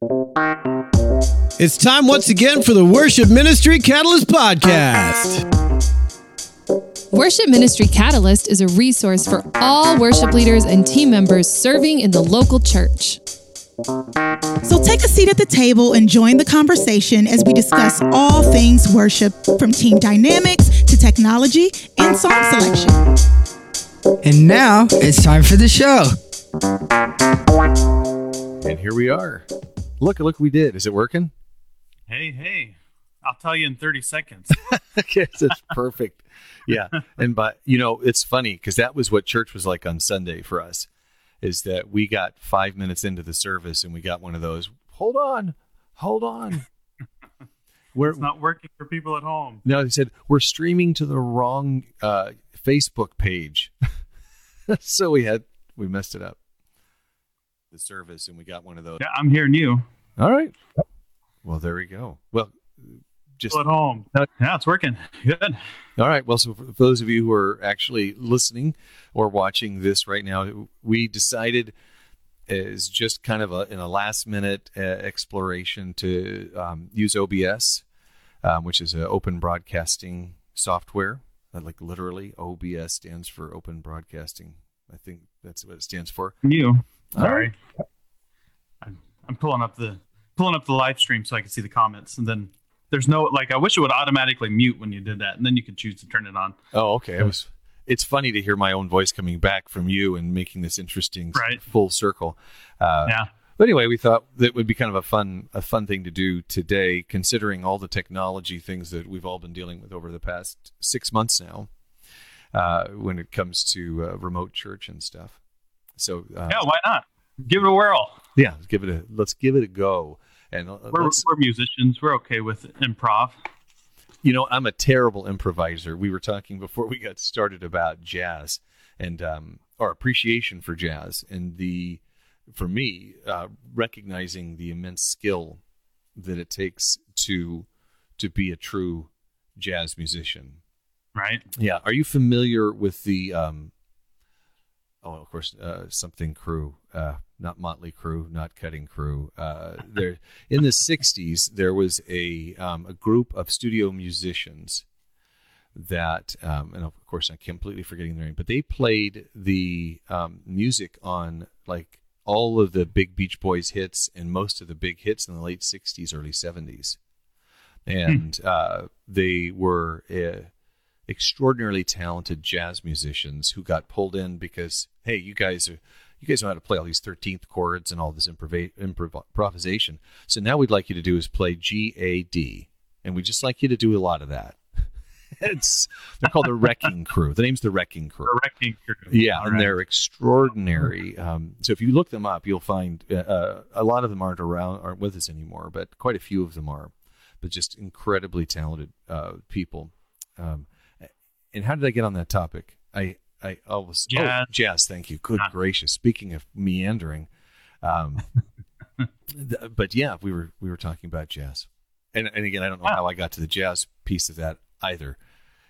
It's time once again for the Worship Ministry Catalyst Podcast. Worship Ministry Catalyst is a resource for all worship leaders and team members serving in the local church. So take a seat at the table and join the conversation as we discuss all things worship, from team dynamics to technology and song selection. And now it's time for the show. And here we are. Look, look, we did. Is it working? Hey, hey. I'll tell you in 30 seconds. okay, that's perfect. Yeah. And but you know, it's funny because that was what church was like on Sunday for us. Is that we got five minutes into the service and we got one of those, hold on, hold on. We're it's not working for people at home. no, they said we're streaming to the wrong uh, Facebook page. so we had we messed it up. The service and we got one of those. Yeah, I'm hearing you. All right. Well, there we go. Well, just People at home. Yeah, it's working. Good. All right. Well, so for those of you who are actually listening or watching this right now, we decided as just kind of a, in a last minute uh, exploration to um, use OBS, um, which is an open broadcasting software. Uh, like literally, OBS stands for Open Broadcasting. I think that's what it stands for. You. All Sorry. I'm, I'm pulling up the pulling up the live stream so I can see the comments, and then there's no like. I wish it would automatically mute when you did that, and then you could choose to turn it on. Oh, okay. It was. It's funny to hear my own voice coming back from you and making this interesting Right. full circle. Uh, Yeah. But anyway, we thought that would be kind of a fun a fun thing to do today, considering all the technology things that we've all been dealing with over the past six months now, uh, when it comes to uh, remote church and stuff. So uh, Yeah, why not? Give it a whirl. yeah, let's give it a let's give it a go. And uh, We're, we're musicians. We're okay with improv. you know, I'm a terrible improviser. We were talking before we got started about jazz and um, our appreciation for jazz, and the for me uh, recognizing the immense skill that it takes to to be a true jazz musician. Right. Yeah, are you familiar with the? Um, oh, of course, uh, something crew, uh, not Mötley Crüe, not Cutting Crew. Uh, there, in the '60s, there was a um, a group of studio musicians that, um, and of course, I'm completely forgetting their name, but they played the um, music on like all of the big Beach Boys hits and most of the big hits in the late '60s, early '70s, and uh, they were. Extraordinarily talented jazz musicians who got pulled in because hey you guys are you guys know how to play all these 13th chords and all this improv- improv- improvisation so now we'd like you to do is play g a d and we'd just like you to do a lot of that it's they're called the wrecking crew the name's the wrecking crew We're wrecking crew. yeah, All and right. they're extraordinary. Um, so if you look them up, you'll find uh, uh, a lot of them aren't around, aren't with us anymore, but quite a few of them are. But just incredibly talented uh, people. Um, and how did I get on that topic? I I always oh, Jazz. jazz. Thank you. Good Ah. gracious. Speaking of meandering, um, th- but yeah, we were we were talking about jazz, and and again, I don't know Ah. how I got to the jazz piece of that either.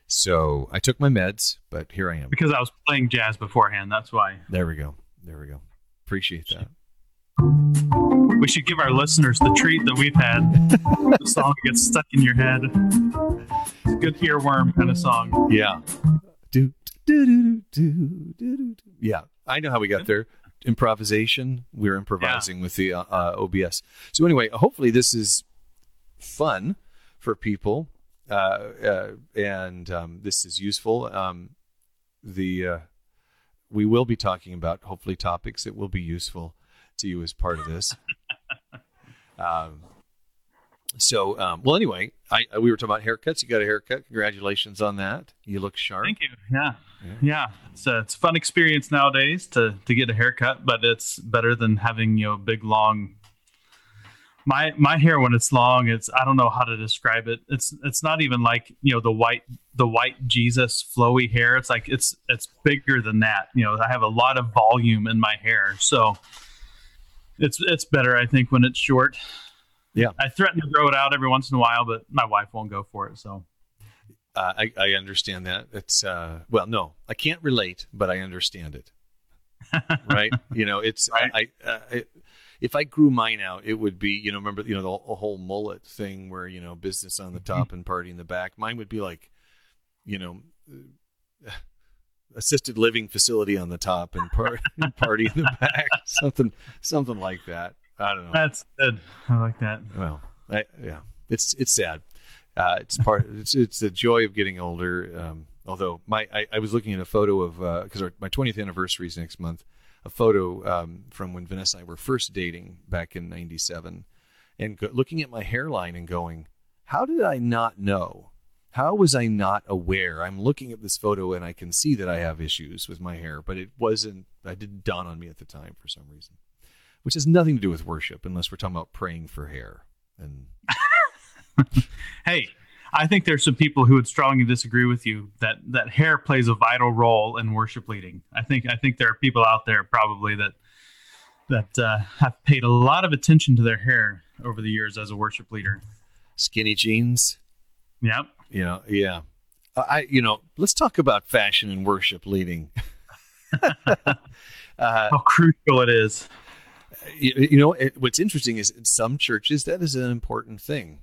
So I took my meds, but here I am. because I was playing jazz beforehand. That's why. There we go. There we go. Appreciate that. We should give our listeners the treat that we've had. the song gets stuck in your head. Good earworm kind of song. Yeah. Do, do, do, do, do, do, do. Yeah. I know how we got there. Improvisation. We're improvising with the uh, uh, OBS. So anyway, hopefully this is fun for people, uh, uh, and um, this is useful. Um, the uh, we will be talking about hopefully topics that will be useful to you as part of this. Um, so, um, well, anyway, I, we were talking about haircuts. You got a haircut. Congratulations on that. You look sharp. Thank you. Yeah. Yeah. It's a, it's a fun experience nowadays to, to get a haircut, but it's better than having, you know, big, long. My, my hair when it's long it's I don't know how to describe it it's it's not even like you know the white the white Jesus flowy hair it's like it's it's bigger than that you know I have a lot of volume in my hair so it's it's better I think when it's short Yeah. I threaten to grow it out every once in a while but my wife won't go for it so Uh, I, I understand that. It's uh, well, no, I can't relate, but I understand it. right? You know, it's Right. I, I uh, it, if I grew mine out, it would be you know remember you know the, the whole mullet thing where you know business on the Mm-hmm. top and party in the back. Mine would be like, you know. Uh, Assisted living facility on the top and, par- party in the back, something, something like that. I don't know. That's good. I like that. Well, I, yeah, it's it's sad. Uh, it's part. It's it's the joy of getting older. Um, although my I, I was looking at a photo of because my 20th anniversary is next month. A photo um, from when Vanessa and I were first dating back in '97, and go, looking at my hairline and going, "How did I not know? How was I not aware?" I'm looking at this photo and I can see that I have issues with my hair, but it wasn't. It didn't dawn on me at the time for some reason which has nothing to do with worship unless we're talking about praying for hair. And Hey, I think there's some people who would strongly disagree with you that that hair plays a vital role in worship leading. I think I think there are people out there probably that that uh, have paid a lot of attention to their hair over the years as a worship leader. skinny jeans, Yep. You know, yeah. I, you know, let's talk about fashion and worship leading. How crucial it is. You, you know, it, what's interesting is in some churches that is an important thing.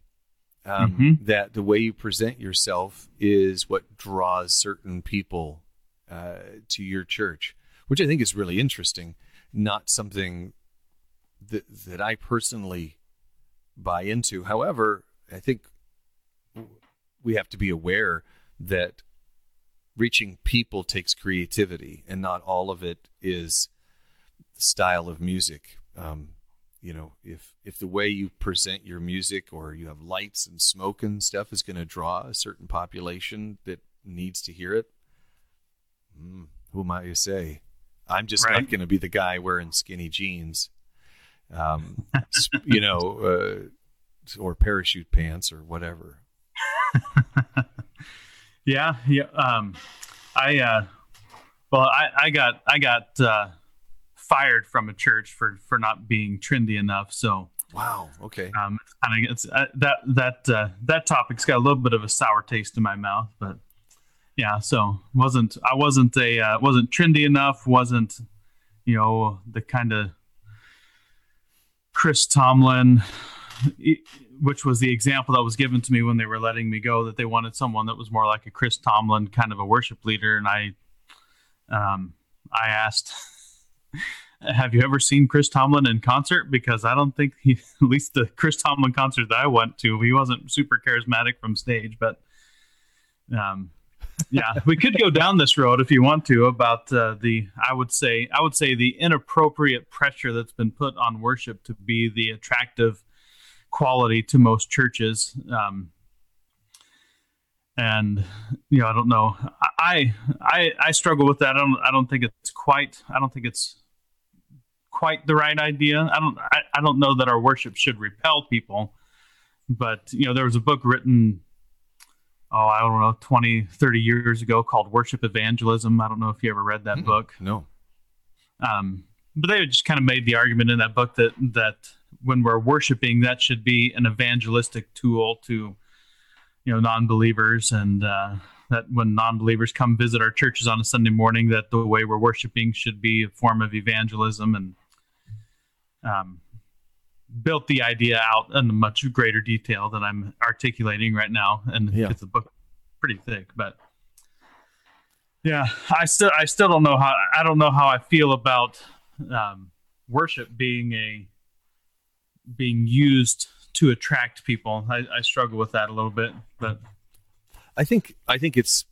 Um, Mhm. That the way you present yourself is what draws certain people uh, to your church, which I think is really interesting. Not something that that I personally buy into. However, I think we have to be aware that reaching people takes creativity, and not all of it is the style of music. Um, you know, if if the way you present your music or you have lights and smoke and stuff is going to draw a certain population that needs to hear it, mm, who am I to say? I'm just not Right. going to be the guy wearing skinny jeans, um, you know, uh, or parachute pants or whatever. Yeah, yeah. Um, I uh, well, I, I got I got uh, fired from a church for for not being trendy enough. So Wow. Okay. um, kind of it's uh, that that uh, that topic's got a little bit of a sour taste in my mouth, but yeah. So wasn't I wasn't a uh, wasn't trendy enough. Wasn't you know the kind of Chris Tomlin, which was the example that was given to me when they were letting me go. That they wanted someone that was more like a Chris Tomlin kind of a worship leader, and I um, I asked. Have you ever seen Chris Tomlin in concert? Because I don't think he, at least the Chris Tomlin concert that I went to, he wasn't super charismatic from stage. But, um, yeah, we could go down this road if you want to about uh, the. I would say I would say the inappropriate pressure that's been put on worship to be the attractive quality to most churches. Um, and you know, I don't know. I I I struggle with that. I don't I don't think it's quite. I don't think it's quite the right idea. I don't I, I don't know that our worship should repel people. But you know, there was a book written oh, I don't know, 20, 30 years ago called Worship Evangelism. I don't know if you ever read that book. No. Um, but they just kind of made the argument in that book that that when we're worshiping, that should be an evangelistic tool to you know non-believers, and uh, that when non-believers come visit our churches on a Sunday morning, that the way we're worshiping should be a form of evangelism, and um, built the idea out in much greater detail than I'm articulating right now, and Yeah. it's a book pretty thick, but. Yeah, I still I still don't know how I don't know how I feel about um, worship being a being used to attract people. I, I struggle with that a little bit, but I think I think it's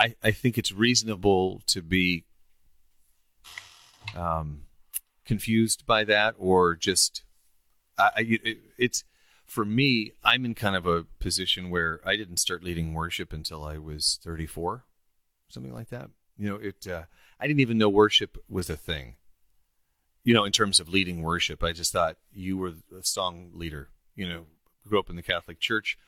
I, I think it's reasonable to be um, confused by that or just I, it, it's for me I'm in kind of a position where I didn't start leading worship until I was 34 something like that you know it uh, I didn't even know worship was a thing you know in terms of leading worship I just thought you were a song leader you know grew up in the Catholic Church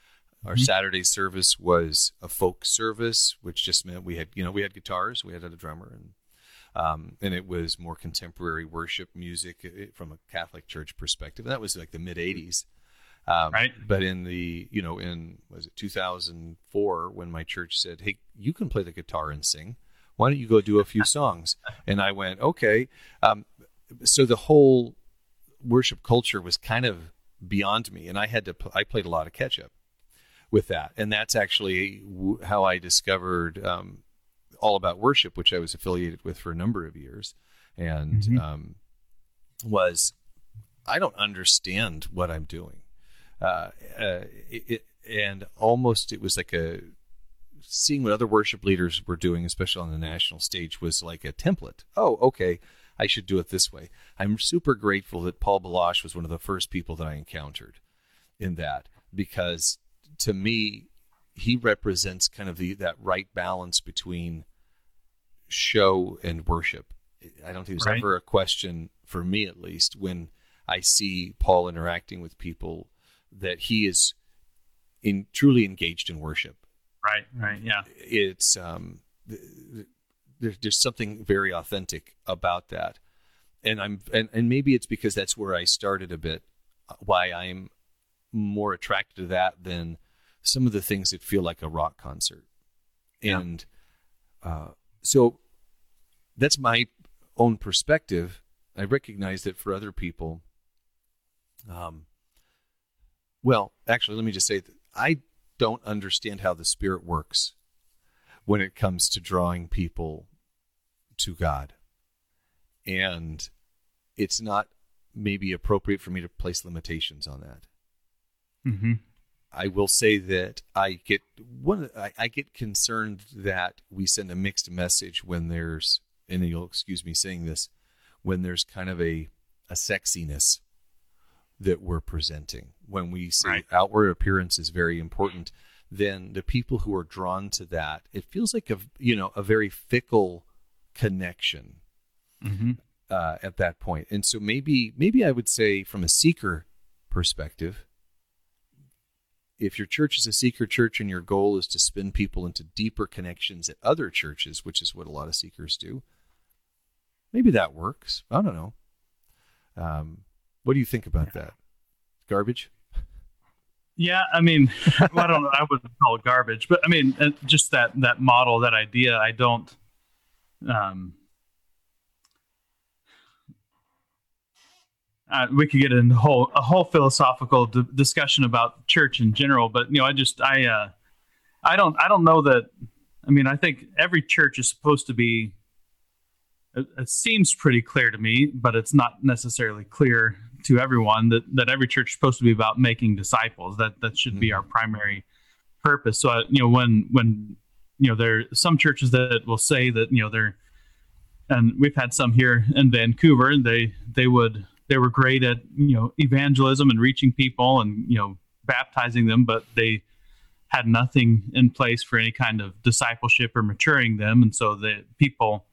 our Saturday service was a folk service, which just meant we had, you know, we had guitars, we had a drummer, and um, and it was more contemporary worship music from a Catholic church perspective. And That was like the mid '80s, um, Right. But in the, you know, in was it 2004 when my church said, "Hey, you can play the guitar and sing. Why don't you go do a few songs?" And I went, "Okay." Um, so the whole worship culture was kind of beyond me, and I had to. I played a lot of catch up with that, and that's actually how I discovered um, all about worship, which I was affiliated with for a number of years, and mm-hmm. um, was I don't understand what I'm doing, uh, uh, it, it, and almost it was like a seeing what other worship leaders were doing, especially on the national stage, was like a template. Oh, okay, I should do it this way. I'm super grateful that Paul Baloche was one of the first people that I encountered in that because to me, he represents kind of the that right balance between show and worship. I don't think there's right. ever a question for me, at least, when I see Paul interacting with people that he is in truly engaged in worship. Right. Right. Yeah. It's um, there's there's something very authentic about that, and I'm and and maybe it's because that's where I started a bit. Why I'm more attracted to that than some of the things that feel like a rock concert. Yeah. And uh, so that's my own perspective. I recognize that for other people, um, well, actually, let me just say that I don't understand how the Spirit works when it comes to drawing people to God. And it's not maybe appropriate for me to place limitations on that. Mm-hmm. I will say that I get one. I, I, get concerned that we send a mixed message when there's, and you'll excuse me saying this, when there's kind of a a sexiness that we're presenting. When we say right. outward appearance is very important, then the people who are drawn to that, it feels like a you know a very fickle connection mm-hmm. uh, at that point. And so maybe maybe I would say from a seeker perspective if your church is a seeker church and your goal is to spin people into deeper connections at other churches, which is what a lot of seekers do, maybe that works. I don't know. Um, what do you think about that? Garbage? Yeah, I mean, well, I don't know. I wouldn't call it garbage, but I mean, uh, just that that model, that idea. I don't. Um, uh, we could get into a whole a whole philosophical d- discussion about church in general, but you know, I just I uh, I don't I don't know that. I mean, I think every church is supposed to be. It, it seems pretty clear to me, but it's not necessarily clear to everyone that that every church is supposed to be about making disciples. That that should mm-hmm. be our primary purpose. So, uh, you know, when when you know there are some churches that will say that you know they're and we've had some here in Vancouver. and They they would they were great at you know evangelism and reaching people and you know baptizing them, but they had nothing in place for any kind of discipleship or maturing them, and so the people,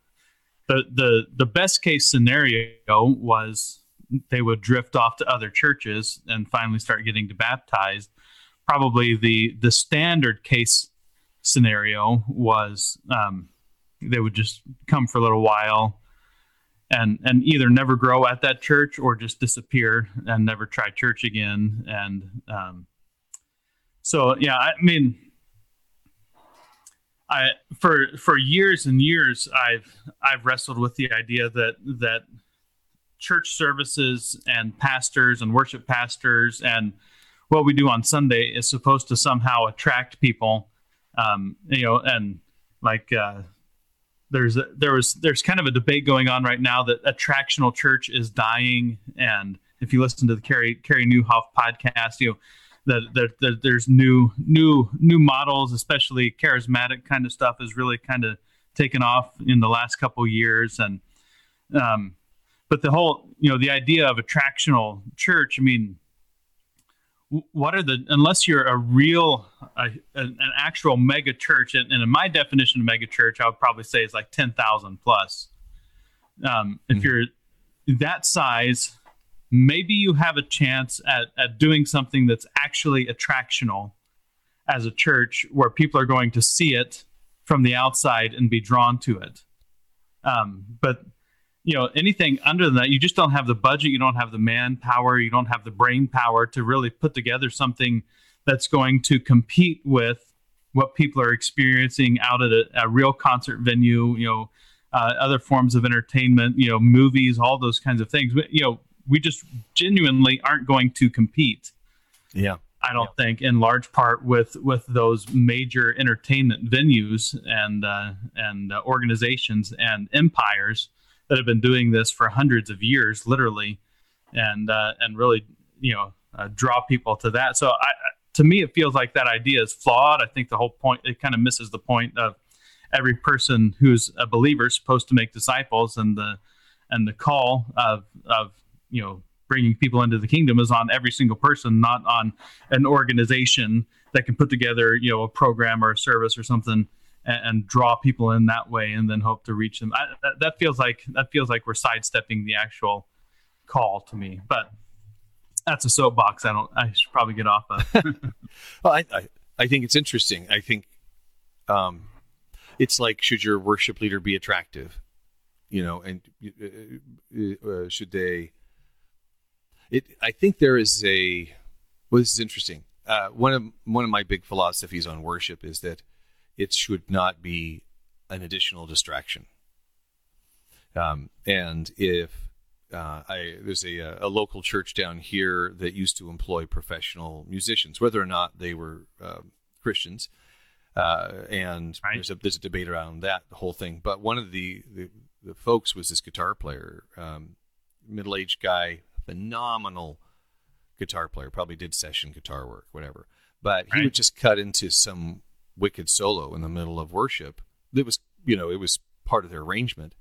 the the the best case scenario was they would drift off to other churches and finally start getting to baptized. Probably the the standard case scenario was um, they would just come for a little while and and either never grow at that church or just disappear and never try church again. And um, so yeah i mean i for for years and years i've i've wrestled with the idea that that church services and pastors and worship pastors and what we do on sunday is supposed to somehow attract people um, you know and like uh, there's a, there was there's kind of a debate going on right now that attractional church is dying, and if you listen to the Carey Carey Nieuwhof podcast, you know that, that, that there's new new new models, especially charismatic kind of stuff, is really kind of taken off in the last couple years, and um, but the whole you know the idea of attractional church, I mean what are the unless you're a real an actual mega church and, and, in my definition of mega church i would probably say it's like 10000 plus um, if mm-hmm. you're that size maybe you have a chance at, at doing something that's actually attractional as a church where people are going to see it from the outside and be drawn to it um, but you know anything under that you just don't have the budget you don't have the manpower you don't have the brain power to really put together something that's going to compete with what people are experiencing out at a, a real concert venue you know uh, other forms of entertainment you know movies all those kinds of things you know we just genuinely aren't going to compete. Yeah. I don't yeah. think, in large part, with with those major entertainment venues and uh, and uh, organizations and empires that have been doing this for hundreds of years, literally, and uh, and really, you know, uh, draw people to that. So, I, to me, it feels like that idea is flawed. I think the whole point it kind of misses the point of every person who's a believer is supposed to make disciples, and the and the call of of you know bringing people into the kingdom is on every single person, not on an organization that can put together, you know, a program or a service or something and, and draw people in that way, and then hope to reach them. I, that, that, feels like that feels like we're sidestepping the actual call to me, but that's a soapbox. I don't. I should probably get off of. well, I, I, I think it's interesting. I think, um, it's like should your worship leader be attractive, you know, and uh, uh, should they it I think there is a well this is interesting. Uh, one of one of my big philosophies on worship is that it should not be an additional distraction. Um, and if uh, I there's a, a local church down here that used to employ professional musicians, whether or not they were uh, Christians, uh, and right. there's a there's a debate around that whole thing. But one of the the, the folks was this guitar player, um, middle aged guy, phenomenal guitar player. Probably did session guitar work, whatever. But he right. would just cut into some wicked solo in the middle of worship. It was, you know, it was part of their arrangement,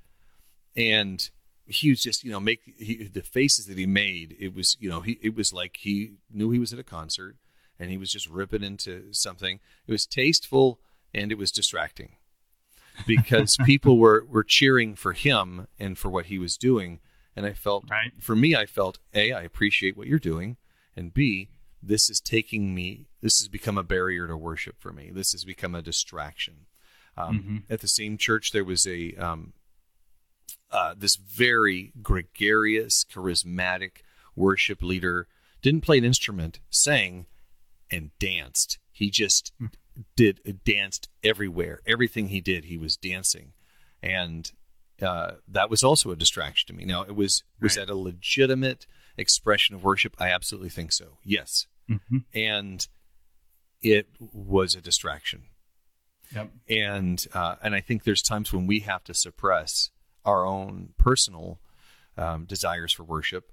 and he was just, you know, make he, the faces that he made. It was, you know, he it was like he knew he was at a concert, and he was just ripping into something. It was tasteful and it was distracting because people were were cheering for him and for what he was doing and I felt, right. for me, I felt, A, I appreciate what you're doing. And B, this is taking me, this has become a barrier to worship for me. This has become a distraction. Um, mm-hmm. At the same church, there was a, um, uh, this very gregarious, charismatic worship leader, didn't play an instrument, sang and danced. He just mm. did danced everywhere. Everything he did, he was dancing. And uh, that was also a distraction to me. Now, it was was that a legitimate expression of worship? I absolutely think so. Yes, mm-hmm. and it was a distraction. Yep. And uh, and I think there's times when we have to suppress our own personal um, desires for worship,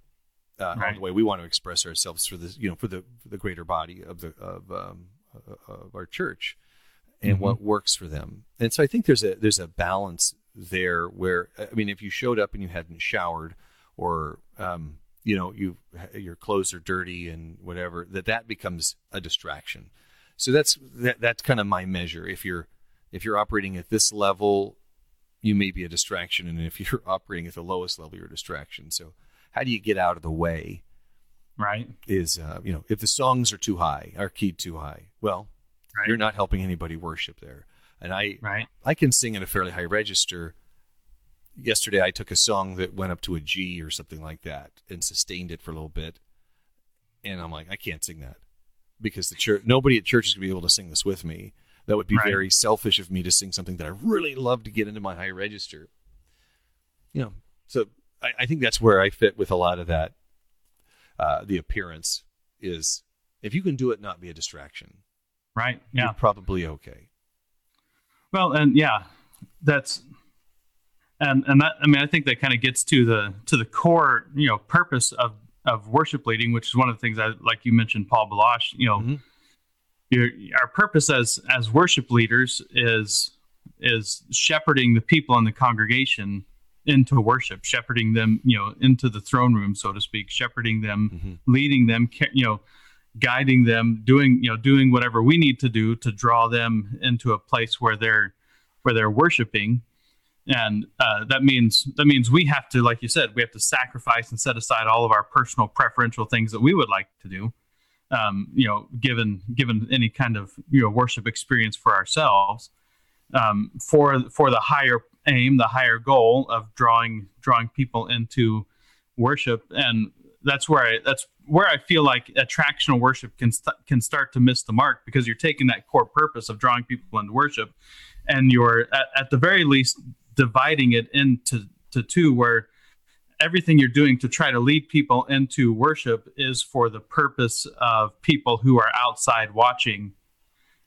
uh, right. the way we want to express ourselves for the you know for the for the greater body of the of um, of our church, and mm-hmm. what works for them. And so I think there's a there's a balance there where I mean, if you showed up and you hadn't showered, or um, you know, you your clothes are dirty and whatever, that that becomes a distraction. So that's that, that's kind of my measure. If you're if you're operating at this level, you may be a distraction, and if you're operating at the lowest level, you're a distraction. So how do you get out of the way? Right. Is uh, you know, if the songs are too high, are keyed too high, well, right. you're not helping anybody worship there and I right. I can sing in a fairly high register. Yesterday, I took a song that went up to a G or something like that and sustained it for a little bit, and I'm like, I can't sing that because the church, nobody at church is gonna be able to sing this with me. That would be right. very selfish of me to sing something that I really love to get into my high register. You know, so I, I think that's where I fit with a lot of that. Uh, the appearance is if you can do it, not be a distraction. Right. Yeah. You're probably okay. Well, and yeah, that's and and that I mean I think that kind of gets to the to the core you know purpose of of worship leading, which is one of the things I like you mentioned, Paul Baloche. You know, mm-hmm. your, our purpose as as worship leaders is is shepherding the people in the congregation into worship, shepherding them, you know, into the throne room, so to speak, shepherding them, mm-hmm. leading them, you know, guiding them, doing you know doing whatever we need to do to draw them into a place where they're where they're worshiping, and uh, that means that means we have to, like you said, we have to sacrifice and set aside all of our personal preferential things that we would like to do. Um, you know, given given any kind of you know worship experience for ourselves, um, for for the higher aim, the higher goal of drawing drawing people into worship, and that's where I that's where I feel like attractional worship can st- can start to miss the mark because you're taking that core purpose of drawing people into worship, and you're at, at the very least dividing it into to two where everything you're doing to try to lead people into worship is for the purpose of people who are outside watching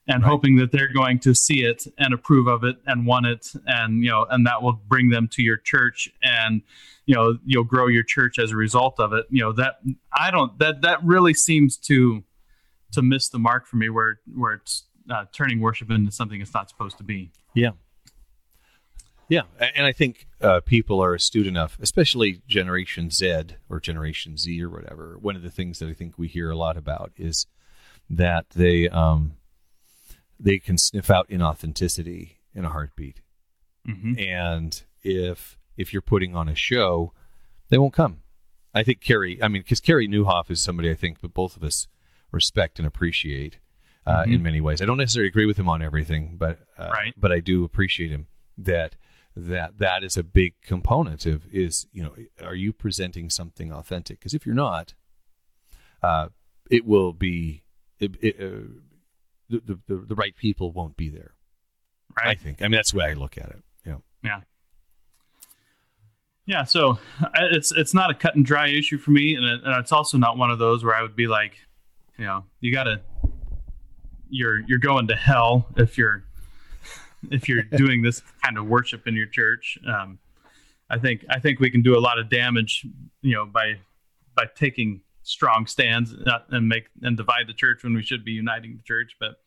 and right. hoping that they're going to see it and approve of it and want it and you know and that will bring them to your church and you know you'll grow your church as a result of it. You know that i don't that that really seems to to miss the mark for me where where it's uh, turning worship into something it's not supposed to be. Yeah yeah and i think uh, people are astute enough especially generation z or generation z or whatever one of the things that i think we hear a lot about is that they um they can sniff out inauthenticity in a heartbeat. Mm-hmm. And if if you're putting on a show, they won't come. I think Carey, I mean, because Carey Nieuwhof is somebody I think that both of us respect and appreciate uh, mm-hmm. in many ways. I don't necessarily agree with him on everything, but uh, right. but I do appreciate him that that that is a big component of is you know are you presenting something authentic? Because if you're not, uh, it will be it, it, uh, the, the, the right people won't be there. Right. I think. I mean, that's the way I look at it. Yeah. Yeah. Yeah. So it's it's not a cut and dry issue for me, and, it, and it's also not one of those where I would be like, you know, you got to you're you're going to hell if you're if you're doing this kind of worship in your church. Um, I think I think we can do a lot of damage, you know, by by taking strong stands uh, and make and divide the church when we should be uniting the church. But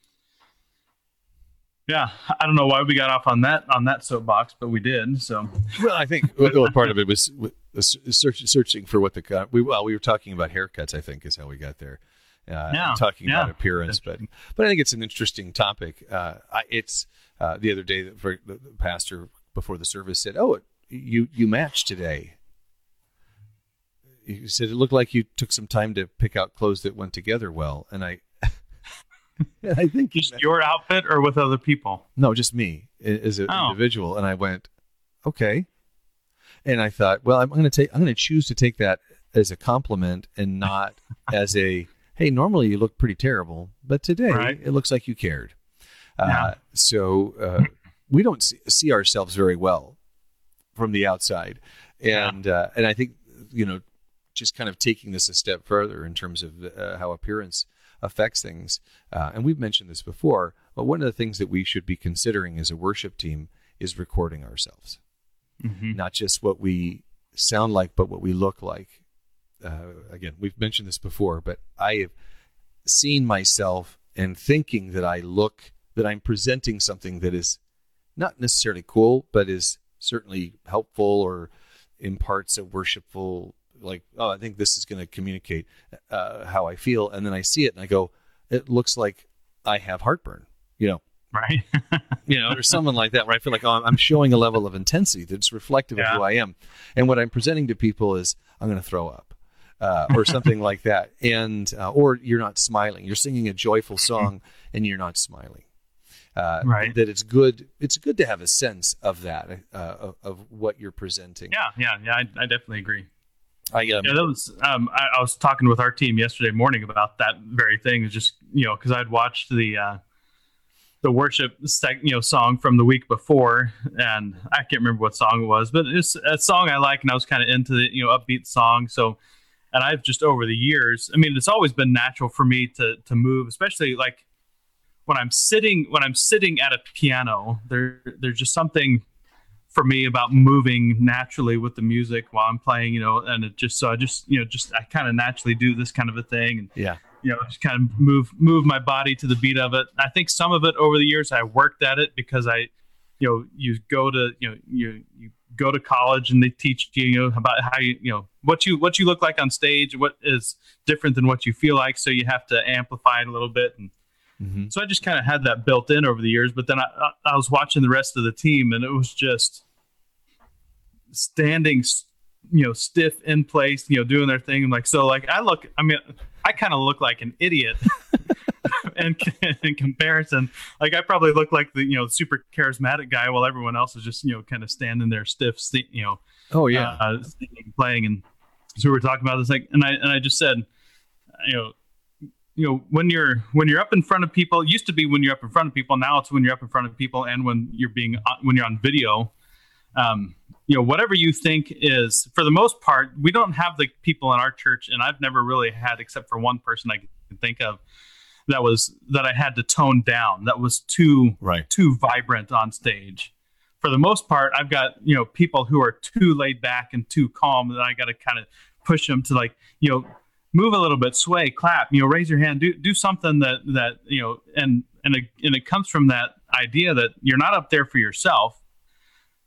yeah, I don't know why we got off on that on that soapbox, but we did. So well, I think well, part of it was, was search, searching for what the we well we were talking about haircuts. I think is how we got there. Uh, talking about appearance, but but I think it's an interesting topic. Uh, I, it's uh, the other day that the pastor before the service said, "Oh, you you match today," you said it looked like you took some time to pick out clothes that went together well, and I, I think just your outfit or with other people. No, just me as an oh. individual, and I went, okay, and I thought, well, I'm going to take, I'm going to choose to take that as a compliment and not as a, hey, normally you look pretty terrible, but today right. it looks like you cared. Uh, yeah. Uh, so uh, we don't see, see, ourselves very well from the outside, and yeah. uh, and I think you know just kind of taking this a step further in terms of uh, how appearance affects things. Uh, and we've mentioned this before, but one of the things that we should be considering as a worship team is recording ourselves. Mm-hmm. Not just what we sound like, but what we look like. Uh, again, we've mentioned this before, but I have seen myself and thinking that I look, that I'm presenting something that is not necessarily cool, but is certainly helpful or imparts a worshipful like, oh, I think this is going to communicate uh, how I feel, and then I see it and I go, it looks like I have heartburn, you know. Right. you know, or something like that, where I feel like oh, I'm showing a level of intensity that's reflective yeah. of who I am. And what I'm presenting to people is, I'm going to throw up. Uh, or something like that, and uh, or you're not smiling. You're singing a joyful song and you're not smiling. Uh, right. That it's good. It's good to have a sense of that, uh, of, of, what you're presenting. Yeah, yeah, yeah. I, I definitely agree. I um, yeah, that was um, I, I, was talking with our team yesterday morning about that very thing. Just you know, because I'd watched the uh, the worship you know song from the week before, and I can't remember what song it was, but it's a song I like, and I was kind of into the you know upbeat song. So, and I've just over the years, I mean, it's always been natural for me to to move, especially like when I'm sitting when I'm sitting at a piano. There, there's just something for me about moving naturally with the music while I'm playing, you know, and it just so I just you know just I kind of naturally do this kind of a thing, and yeah, you know, just kind of move move my body to the beat of it. I think some of it over the years I worked at it because I, you know, you go to you know you you go to college and they teach you, you know about how you you know what you what you look like on stage, what is different than what you feel like, so you have to amplify it a little bit and. Mm-hmm. So I just kind of had that built in over the years, but then I, I was watching the rest of the team, and it was just standing, you know, stiff in place, you know, doing their thing. And like, so like I look, I mean, I kind of look like an idiot in, in comparison. Like I probably look like the, you know, super charismatic guy while everyone else is just, you know, kind of standing there stiff, you know, oh yeah, uh, playing. And so we were talking about this, like, and I, and I just said, you know, you know when you're when you're up in front of people it used to be when you're up in front of people now it's when you're up in front of people and when you're being uh, when you're on video um, you know whatever you think is for the most part we don't have the people in our church and i've never really had except for one person i can think of that was that i had to tone down that was too Right. too vibrant on stage for the most part i've got you know people who are too laid back and too calm that i got to kind of push them to like you know move a little bit sway clap you know raise your hand do do something that that you know and and it, and it comes from that idea that you're not up there for yourself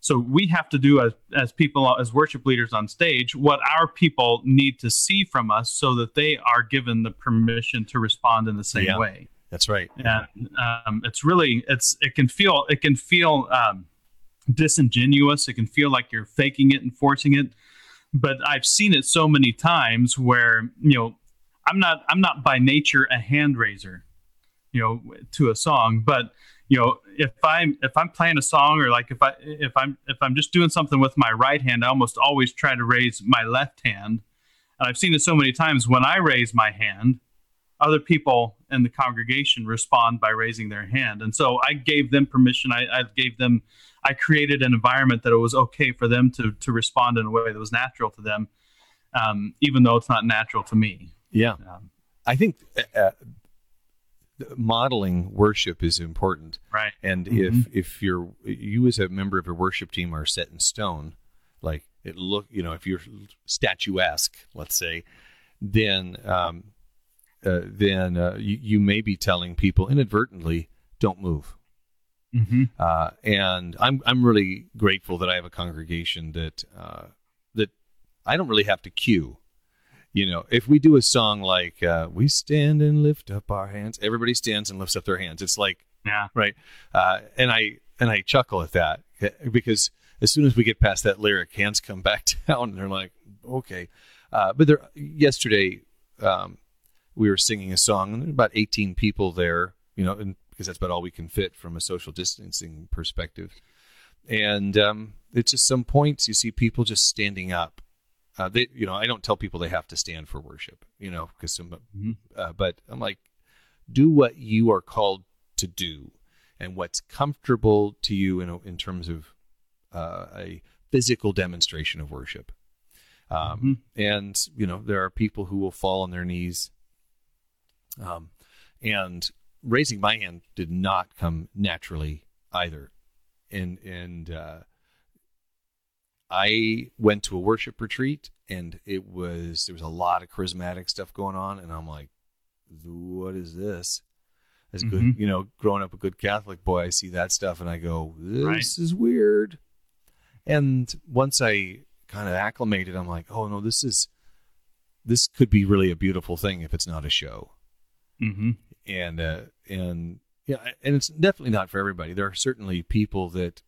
so we have to do as as people as worship leaders on stage what our people need to see from us so that they are given the permission to respond in the same Yeah. way That's right. and um, it's really it's it can feel it can feel um, disingenuous it can feel like you're faking it and forcing it but i've seen it so many times where you know i'm not i'm not by nature a hand raiser you know to a song but you know if i'm if i'm playing a song or like if i if i'm if i'm just doing something with my right hand i almost always try to raise my left hand and i've seen it so many times when i raise my hand other people in the congregation respond by raising their hand. And so I gave them permission. I, I gave them, I created an environment that it was okay for them to, to respond in a way that was natural to them, um, even though it's not natural to me. Yeah. Um, I think uh, modeling worship is important. right. And Mhm. if if you're you as a member of a worship team are set in stone, like it look, you know, if you're statuesque, let's say, then um, uh, then uh, you, you may be telling people inadvertently, don't move. Mm-hmm. Uh, and I'm I'm really grateful that I have a congregation that uh, that I don't really have to cue. You know, if we do a song like uh, "We Stand and Lift Up Our Hands," everybody stands and lifts up their hands. It's like Yeah. right, uh, and I and I chuckle at that eh, because as soon as we get past that lyric, hands come back down, and they're like, okay. Uh, but there, yesterday, um, we were singing a song, and there were about 18 people there, you know, and because that's about all we can fit from a social distancing perspective. And um, it's just some points you see people just standing up. Uh, they, you know, I don't tell people they have to stand for worship, you know, because some, Mhm. uh, but I'm like, do what you are called to do, and what's comfortable to you in in terms of uh, a physical demonstration of worship. Um, And you know, there are people who will fall on their knees. Um, and raising my hand did not come naturally either. And and uh, I went to a worship retreat, and it was there was a lot of charismatic stuff going on, and I'm like, what is this? As good, Mhm. you know, growing up a good Catholic boy, I see that stuff, and I go, this Right. is weird. And once I kind of acclimated, I'm like, oh no, this is this could be really a beautiful thing if it's not a show Mm-hmm. and uh, and yeah, and it's definitely not for everybody. There are certainly people that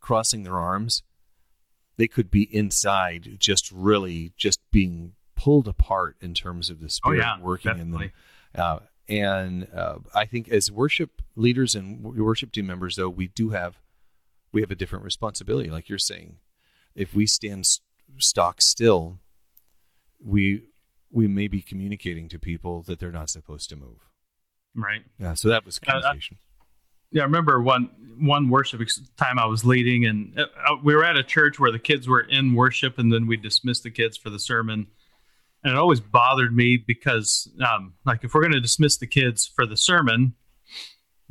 crossing their arms, they could be inside, just really just being pulled apart in terms of the Oh spirit yeah. working definitely. in them. Uh, and uh, I think as worship leaders and worship team members, though, we do have we have a different responsibility. Like you're saying, if we stand s- stock still, we we may be communicating to people that they're not supposed to move. Right. Yeah, so that was Uh, uh. Yeah, I remember one one worship time I was leading, and uh, uh, we were at a church where the kids were in worship, and then we dismissed the kids for the sermon. And it always bothered me because, um, like, if we're going to dismiss the kids for the sermon,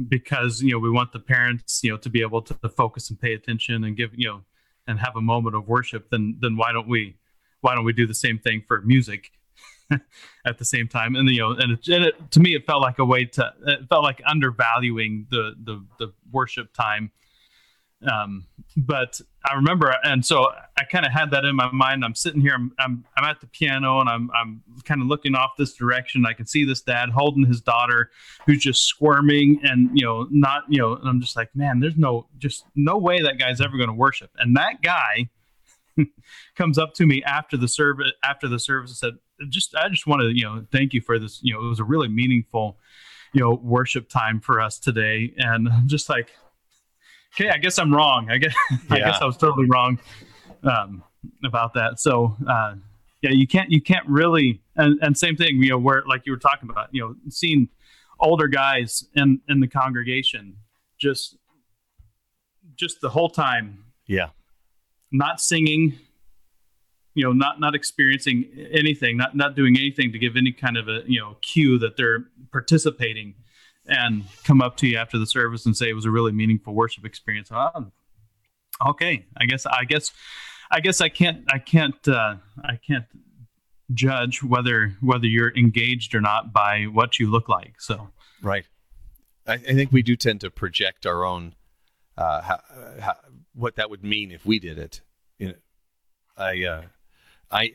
because you know we want the parents, you know, to be able to, to focus and pay attention and give, you know, and have a moment of worship, then then why don't we why don't we do the same thing for music? at the same time. And you know and, it, and it, to me it felt like a way to it felt like undervaluing the the, the worship time. Um but i remember and so i kind of had that in my mind. I'm sitting here I'm, I'm i'm at the piano and i'm i'm kind of looking off this direction. I can see this dad holding his daughter who's just squirming and you know not you know and i'm just like man there's no just no way that guy's ever going to worship. And that guy comes up to me after the service after the service and said just i just want to you know thank you for this you know it was a really meaningful you know worship time for us today. And i'm just like okay i guess i'm wrong. I guess i guess i was totally wrong um, about that. So uh, yeah you can't you can't really and, and same thing you know where like you were talking about you know seeing older guys in in the congregation just just the whole time Yeah, not singing, you know, not not experiencing anything, not not doing anything to give any kind of a you know cue that they're participating, and come up to you after the service and say it was a really meaningful worship experience. Oh, okay, I guess I guess I guess I can't I can't uh, I can't judge whether whether you're engaged or not by what you look like. So right, I, I think we do tend to project our own uh, how, how, what that would mean if we did it. You know, I uh, I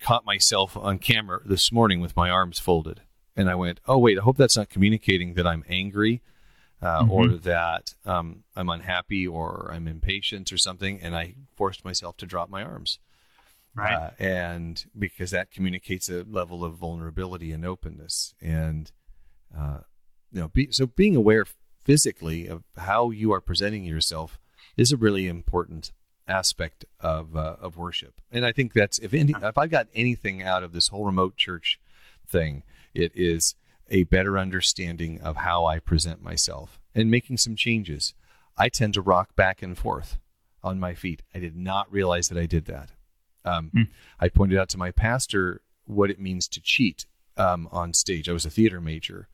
caught myself on camera this morning with my arms folded, and I went, "Oh wait, I hope that's not communicating that I'm angry." Uh, mm-hmm. Or that um, I'm unhappy, or I'm impatient, or something, and I forced myself to drop my arms right uh, and because that communicates a level of vulnerability and openness and uh, you know be, so being aware physically of how you are presenting yourself is a really important aspect of uh, of worship and i think that's if any, if i got anything out of this whole remote church thing it is a better understanding of how i present myself and making some changes i tend to rock back and forth on my feet i did not realize that i did that um, mm. I pointed out to my pastor what it means to cheat um, on stage. I was a theater major,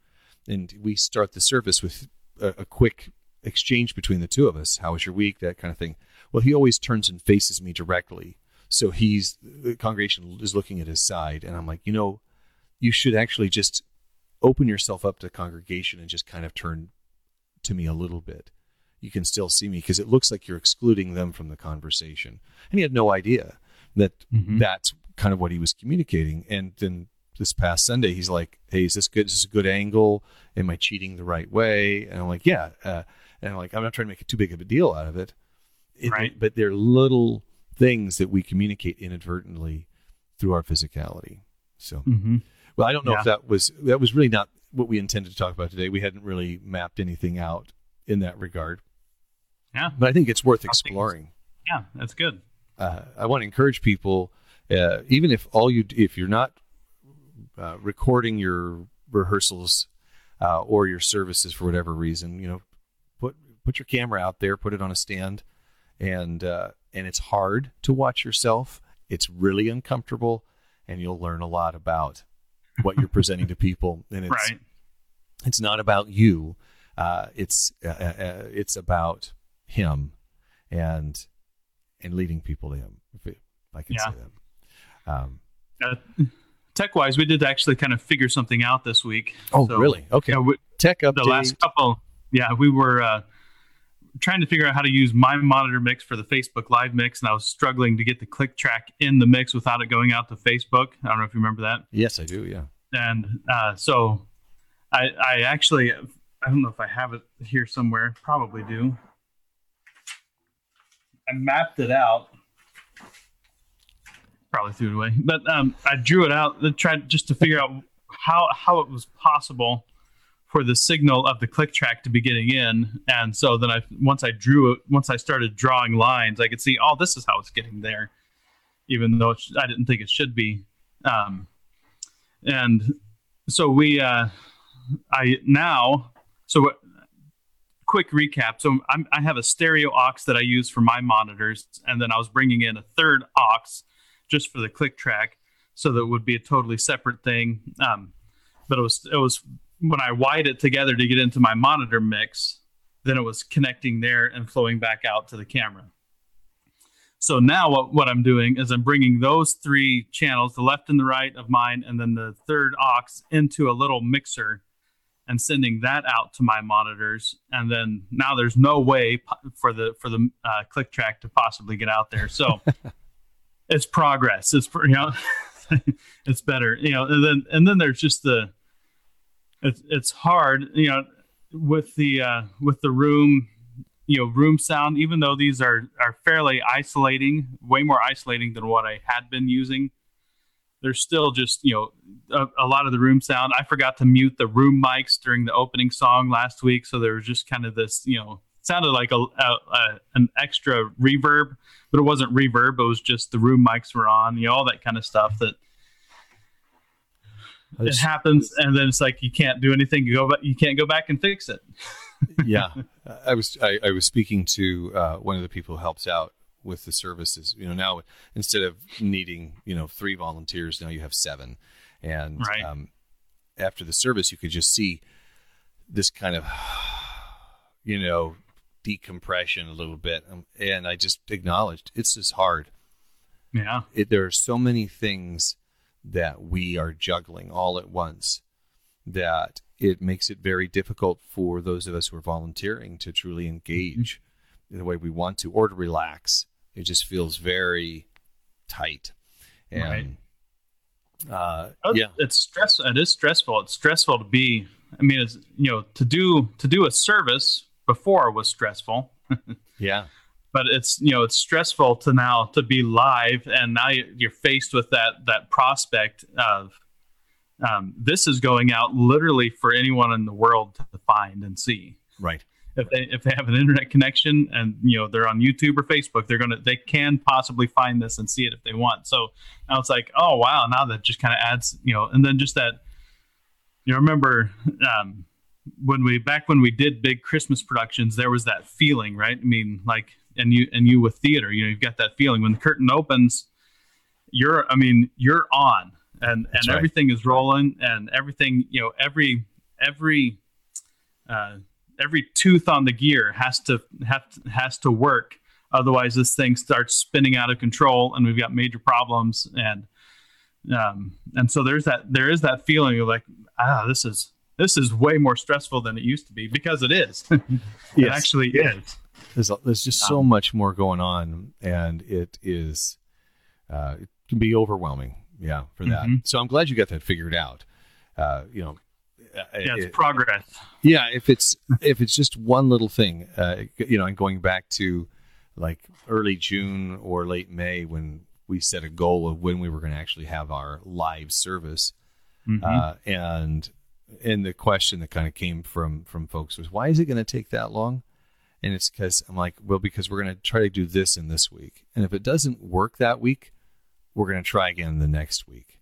and we start the service with a, a, quick exchange between the two of us. How was your week? That kind of thing. Well, he always turns and faces me directly, so he's the congregation is looking at his side, and I'm like, you know, you should actually just open yourself up to congregation and just kind of turn to me a little bit. You can still see me because it looks like you're excluding them from the conversation. And he had no idea that mm-hmm. that's kind of what he was communicating. And then this past Sunday, he's like, "Hey, is this good? Is this a good angle? Am I cheating the right way?" And I'm like, "Yeah." Uh, and I'm like, "I'm not trying to make it too big of a deal out of it." It right. But they're little things that we communicate inadvertently through our physicality. So, mm-hmm. well, I don't know yeah. if that was that was really not what we intended to talk about today. We hadn't really mapped anything out in that regard. Yeah, but I think it's worth exploring. Yeah, that's good uh, I want to encourage people, uh, even if all you if you're not uh, recording your rehearsals uh, or your services for whatever reason, you know, put put your camera out there, put it on a stand, and uh, and it's hard to watch yourself. It's really uncomfortable, and you'll learn a lot about what you're presenting to people. And it's right. it's not about you. Uh, it's it's about him, and and leading people to Him. If, I can yeah. say that. Um, uh, tech wise, we did actually kind of figure something out this week. Oh, so, really? Okay. we, tech update. The last couple, yeah, we were uh, trying to figure out how to use my monitor mix for the Facebook Live mix, and I was struggling to get the click track in the mix without it going out to Facebook. I don't know if you remember that. Yes, I do. Yeah. And uh, so, I I actually I don't know if I have it here somewhere. Probably do. I mapped it out. Probably threw it away, but um, I drew it out to try just to figure out how how it was possible for the signal of the click track to be getting in. And so then I once I drew it, once I started drawing lines, I could see, oh, this is how it's getting there, even though I didn't think it should be. Um, and so we, uh, I now, so quick recap. So I'm, i have a stereo aux that I use for my monitors, and then I was bringing in a third aux just for the click track, so that would be a totally separate thing. Um, but it was it was when I wired it together to get into my monitor mix, then it was connecting there and flowing back out to the camera. So now what, what I'm doing is I'm bringing those three channels, the left and the right of mine, and then the third aux into a little mixer and sending that out to my monitors. And then now there's no way for the for the uh, click track to possibly get out there. So it's progress. It's you know it's better you know and then and then there's just the it's, it's hard you know with the uh, with the room you know room sound even though these are are fairly isolating way more isolating than what i had been using there's still just you know a, a, lot of the room sound. I forgot to mute the room mics during the opening song last week, so there was just kind of this you know sounded like a, a, a an extra reverb, but it wasn't reverb. It was just the room mics were on, you know, all that kind of stuff that. It happens, and then it's like you can't do anything. You go, but you can't go back and fix it. yeah, I was I, I was speaking to uh, one of the people who helps out with the services. You know, now instead of needing you know three volunteers, now you have seven, and Right. um, after the service, you could just see this kind of you know decompression a little bit, um, and I just acknowledged it's just hard. Yeah. It, there are so many things that we are juggling all at once that it makes it very difficult for those of us who are volunteering to truly engage in the way we want to or to relax. It just feels very tight. And uh, Oh, yeah, it's stress. It is stressful. It's stressful to be. I mean, it's you know to do to do a service before was stressful, yeah, but it's you know it's stressful to now to be live and now you- you're faced with that that prospect of um, this is going out literally for anyone in the world to find and see. right. If they if they have an internet connection and you know they're on YouTube or Facebook, they're gonna they can possibly find this and see it if they want. So now it's like, oh wow, now that just kind of adds you know, and then just that you know, remember um, when we back when we did big Christmas productions, there was that feeling, right? I mean, like, and you and you with theater, you know, you've got that feeling when the curtain opens, you're, I mean, you're on, and That's and right. everything is rolling, and everything, you know, every every uh, every tooth on the gear has to have to, has to work. Otherwise, this thing starts spinning out of control, and we've got major problems. And um, and so there's that there is that feeling of like ah, this is this is way more stressful than it used to be because it is. it Yes. actually is. There's there's just so much more going on, and it is uh, it can be overwhelming. Yeah, for that. Mhm. So I'm glad you got that figured out. Uh, you know, uh, Yeah, it's it- progress. yeah. If it's if it's just one little thing, uh, you know, and going back to like early June or late May when we set a goal of when we were going to actually have our live service, Mhm. uh, and and the question that kind of came from from folks was why is it going to take that long and it's because i'm like well because we're going to try to do this in this week. And if it doesn't work that week we're going to try again the next week.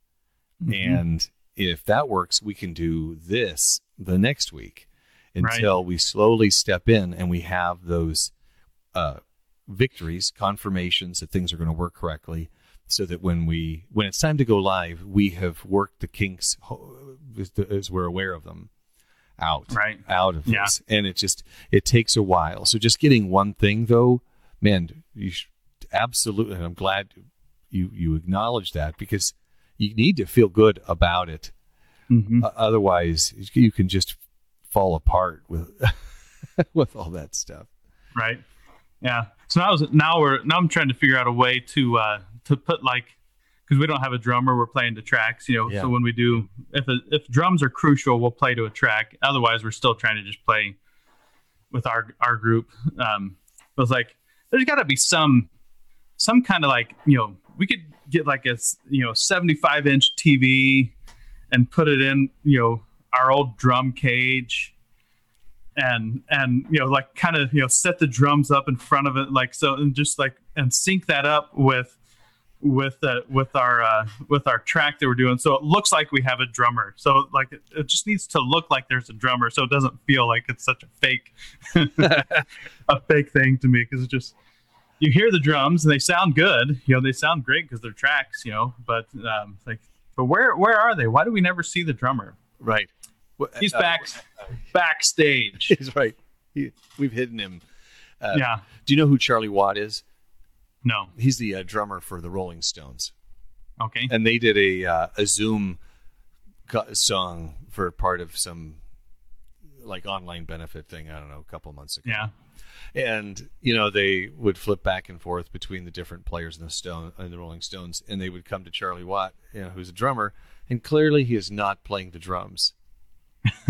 And if that works we can do this the next week until we slowly step in and we have those uh, victories confirmations that things are going to work correctly so that when we when it's time to go live we have worked the kinks as we're aware of them out Right. out of Yeah. this and it just it takes a while so just getting one thing though man you sh- absolutely and i'm glad you you acknowledge that because you need to feel good about it Mhm. O- otherwise you can just fall apart with with all that stuff right yeah so now is- now we're now i'm trying to figure out a way to uh to put like because we don't have a drummer we're playing to tracks you know Yeah. so when we do if a, if drums are crucial we'll play to a track otherwise we're still trying to just play with our our group um it was like there's got to be some some kind of like you know we could get like a you know 75 inch tv and put it in you know our old drum cage and and you know like kind of you know set the drums up in front of it like so and just like and sync that up with with uh, with our uh, with our track that we're doing. So it looks like we have a drummer. So like it, it just needs to look like there's a drummer so it doesn't feel like it's such a fake a fake thing to me because it just you hear the drums and they sound good you know they sound great because they're tracks you know but um like but where where are they? Why do we never see the drummer? Right. He's Uh, back backstage. He's right. He, we've hidden him. Uh, yeah. do you know who charlie watt is no he's the uh, drummer for the rolling stones okay and they did a uh, a Zoom song for part of some like online benefit thing. I don't know, a couple months ago. yeah And you know they would flip back and forth between the different players in the Stone in the Rolling Stones, and they would come to Charlie Watt, you know, who's a drummer, and clearly he is not playing the drums.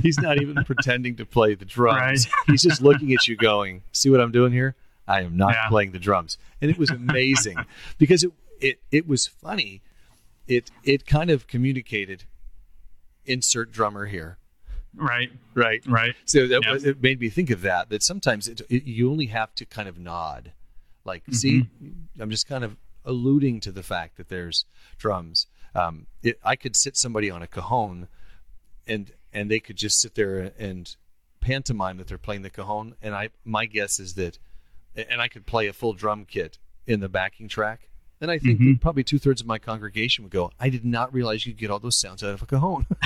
He's not even pretending to play the drums. Right. He's just looking at you, going, "See what I'm doing here? I am not Yeah. playing the drums." And it was amazing because it it it was funny. It it kind of communicated insert drummer here. Right. Right. Right. So that Yeah. was, it made me think of that that sometimes it, it, you only have to kind of nod. Like see i'm just kind of alluding to the fact that there's drums. Um, it, i could sit somebody on a cajon and and they could just sit there and pantomime that they're playing the cajon. And i my guess is that and i could play a full drum kit in the backing track, then I think Mhm. probably two thirds of my congregation would go, "I did not realize you could get all those sounds out of a cajon."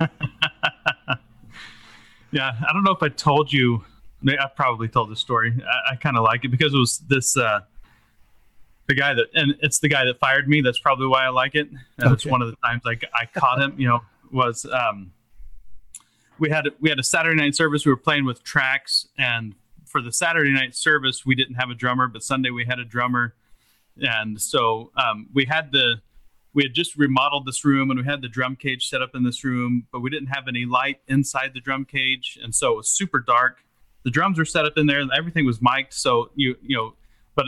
Yeah, I don't know if I told you. I probably told this story. I, I kind of like it because it was this uh, the guy that, and it's the guy that fired me. That's probably why I like it. And it's one of the times I, I caught him. You know, was um, we had we had a Saturday night service. We were playing with tracks, and for the Saturday night service, we didn't have a drummer, but Sunday we had a drummer, and so um, we had the we had just remodeled this room and we had the drum cage set up in this room, but we didn't have any light inside the drum cage, and so it was super dark. The drums were set up in there, and everything was mic'd. So you you know, but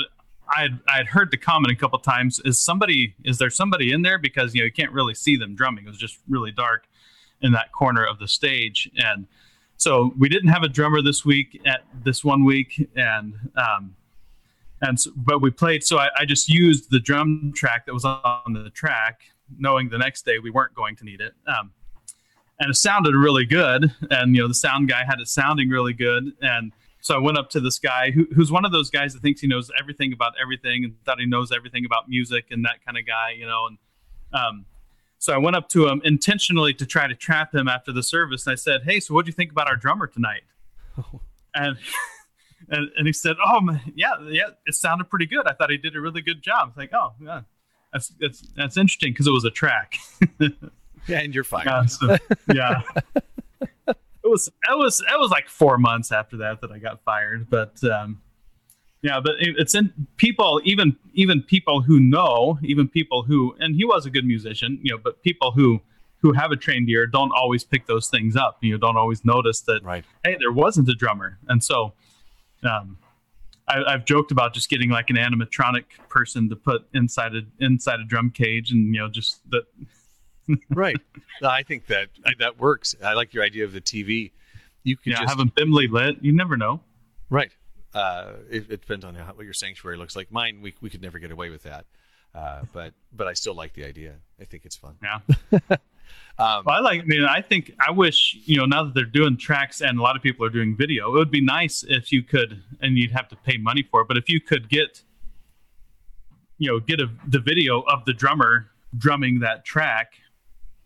I had I had heard the comment a couple times: is somebody is there somebody in there because you know you can't really see them drumming. It was just really dark in that corner of the stage, and so we didn't have a drummer this week at this one week, and um, and so, but we played. So I, I just used the drum track that was on the track, knowing the next day we weren't going to need it. Um, and it sounded really good, and you know the sound guy had it sounding really good, and so I went up to this guy who, who's one of those guys that thinks he knows everything about everything and thought he knows everything about music and that kind of guy, you know. And um, so I went up to him intentionally to try to trap him after the service, and I said, "Hey, so what do you think about our drummer tonight?" And and, and he said, "Oh, man, yeah, yeah, it sounded pretty good. I thought he did a really good job." Like, "Oh, yeah, that's that's that's interesting because it was a track." yeah, and you're fired. yeah, so- yeah. It was it was it was like four months after that that I got fired, but um, yeah, but it's in people even even people who know, even people who and he was a good musician, you know, but people who who have a trained ear don't always pick those things up. You know, don't always notice that Right. hey, there wasn't a drummer, and so um, I, I've joked about just getting like an animatronic person to put inside a inside a drum cage, and you know, just that right. I think that that works. I like your idea of the TV. You can yeah, just have them dimly lit. You never know. right. Uh, it, it depends on how, what your sanctuary looks like. Mine, we we could never get away with that. Uh, but but I still like the idea. I think it's fun. Yeah. Um, Well, I like. I mean, I think I wish you know now that they're doing tracks and a lot of people are doing video. It would be nice if you could, and you'd have to pay money for it. But if you could get, you know, get a the video of the drummer drumming that track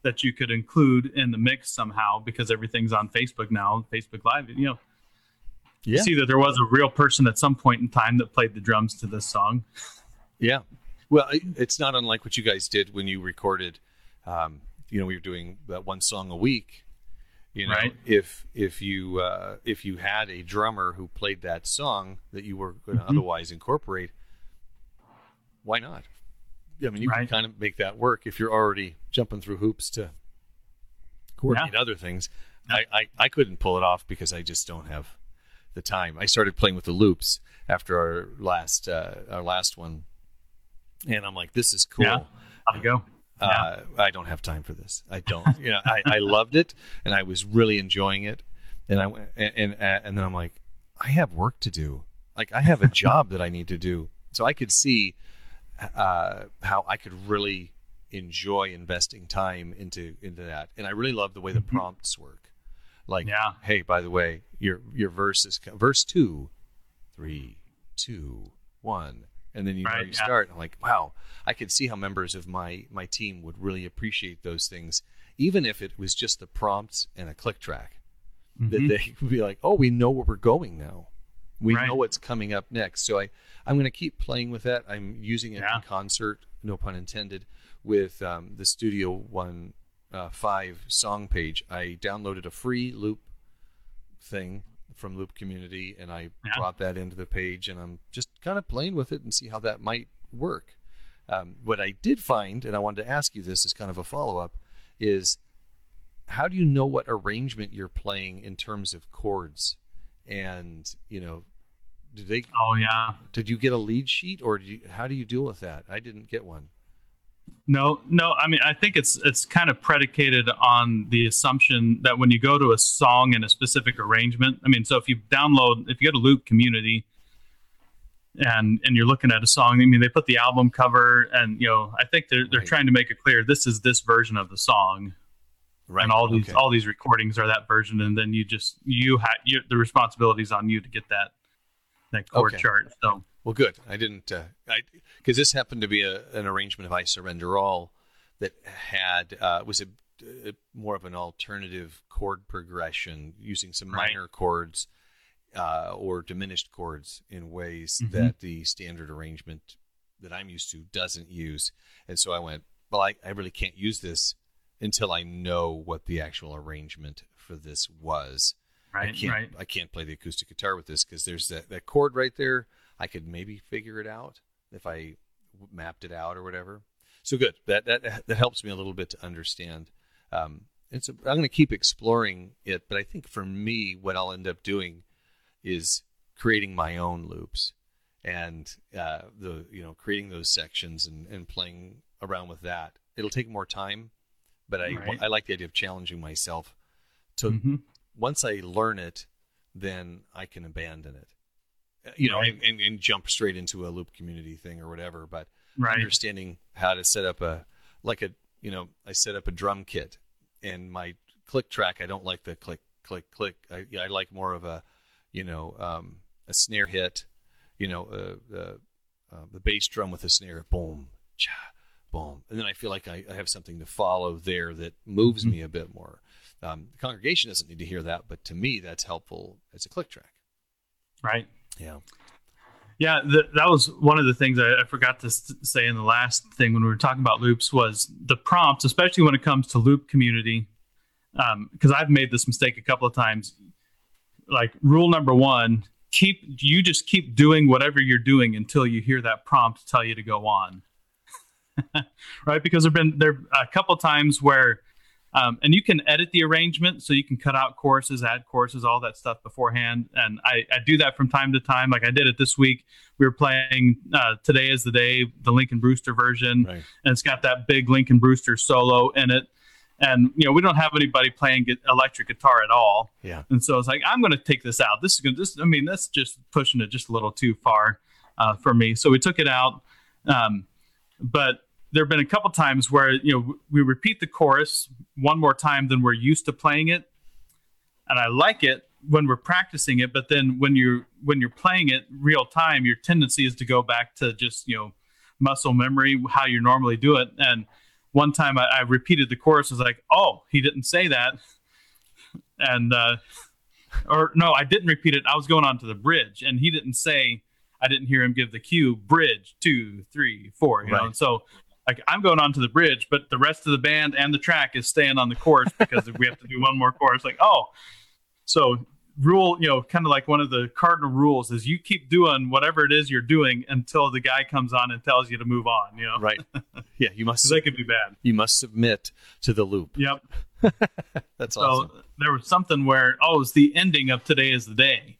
that you could include in the mix somehow because everything's on Facebook now, Facebook Live. You know, yeah. see that there was a real person at some point in time that played the drums to this song. Yeah. Well, it's not unlike what you guys did when you recorded. Um, you know, we were doing that one song a week. You know, Right. if if you uh, if you had a drummer who played that song that you were going to Mm-hmm. otherwise incorporate, why not? I mean, you Right. can kind of make that work if you're already jumping through hoops to coordinate other things. I, I I couldn't pull it off because I just don't have the time. I started playing with the loops after our last uh, our last one, and I'm like, this is cool. Yeah. You go. Uh, I don't have time for this. I don't. You know, I, I loved it and I was really enjoying it, and I went- and and and then I'm like, I have work to do. Like I have a job that I need to do. So I could see uh, how I could really enjoy investing time into into that, and I really love the way the prompts work. Like, Yeah. hey, by the way, your your verse is verse two, three, two, one, and then you know you yeah. start. I'm like, wow, I could see how members of my my team would really appreciate those things, even if it was just the prompts and a click track. That they would be like, oh, we know where we're going now. We Right. know what's coming up next. So I I'm going to keep playing with that. I'm using it Yeah. in concert, no pun intended, with um, the Studio One uh, Five song page. I downloaded a free loop thing from Loop Community, and I Yeah. brought that into the page, and I'm just kind of playing with it and see how that might work. Um, what I did find, and I wanted to ask you this as kind of a follow up, is how do you know what arrangement you're playing in terms of chords? And you know, did they Oh yeah. did you get a lead sheet, or you, how do you deal with that? I didn't get one. No, no. I mean, I think it's it's kind of predicated on the assumption that when you go to a song in a specific arrangement, I mean, so if you download, if you go to Loop Community, and and you're looking at a song, I mean, they put the album cover, and you know, I think they're they're Right. trying to make it clear this is this version of the song, Right. and all these Okay. all these recordings are that version, and then you just you have you, the responsibilities on you to get that that chord Okay. chart. So Well, good. I didn't, because this happened to be a, an arrangement of "I Surrender All" that had uh, was a, a, more of an alternative chord progression using some Right. minor chords uh, or diminished chords in ways Mhm. that the standard arrangement that I'm used to doesn't use. And so I went, well, I, I really can't use this until I know what the actual arrangement for this was. I Right, can't right. I can't play the acoustic guitar with this because there's that, that chord right there. I could maybe figure it out if I mapped it out or whatever. So good. That that that helps me a little bit to understand. Um, it's a, I'm going to keep exploring it, but I think for me, what I'll end up doing is creating my own loops and uh, the you know creating those sections and, and playing around with that. It'll take more time, but I Right. I like the idea of challenging myself to Mhm. once I learn it, then I can abandon it. You know, Right. and, and, jump straight into a loop community thing or whatever. But Right. understanding how to set up a like a you know I set up a drum kit and my click track. I don't like the click click click. I, I like more of a you know um, a snare hit. You know, uh, uh, uh, the bass drum with a snare, boom, cha, boom, and then I feel like I, I have something to follow there that moves me a bit more. Um, the congregation doesn't need to hear that, but to me, that's helpful as a click track. Right. Yeah. Yeah, th- that was one of the things I, I forgot to say in the last thing when we were talking about loops was the prompts, especially when it comes to loop community. Um, because I've made this mistake a couple of times. Like rule number one, keep you just keep doing whatever you're doing until you hear that prompt tell you to go on. right? Because there've been there a couple times where um, and you can edit the arrangement so you can cut out courses, add courses, all that stuff beforehand. And I, I do that from time to time. Like I did it this week. We were playing uh, Today is the Day, the Lincoln Brewster version, Right. and it's got that big Lincoln Brewster solo in it. And you know we don't have anybody playing electric guitar at all. Yeah. And so it's like I'm going to take this out. This is going. This I mean that's just pushing it just a little too far uh, for me. So we took it out. Um, but there have been a couple times where you know we repeat the chorus one more time than we're used to playing it, and I like it when we're practicing it. But then when you're when you're playing it real time, your tendency is to go back to just you know muscle memory, how you normally do it. And one time I, I repeated the chorus, I was like, oh, he didn't say that, and uh, or no, I didn't repeat it. I was going on to the bridge, and he didn't say. I didn't hear him give the cue. Bridge two, three, four. You know, Right. so like I'm going on to the bridge, but the rest of the band and the track is staying on the course because we have to do one more chorus. Like, oh, so rule, you know, kind of like one of the cardinal rules is you keep doing whatever it is you're doing until the guy comes on and tells you to move on. You know, Right. Yeah. You must. that could be bad. You must submit to the loop. Yep. That's So awesome. there was something where oh, it's the ending of today is the day,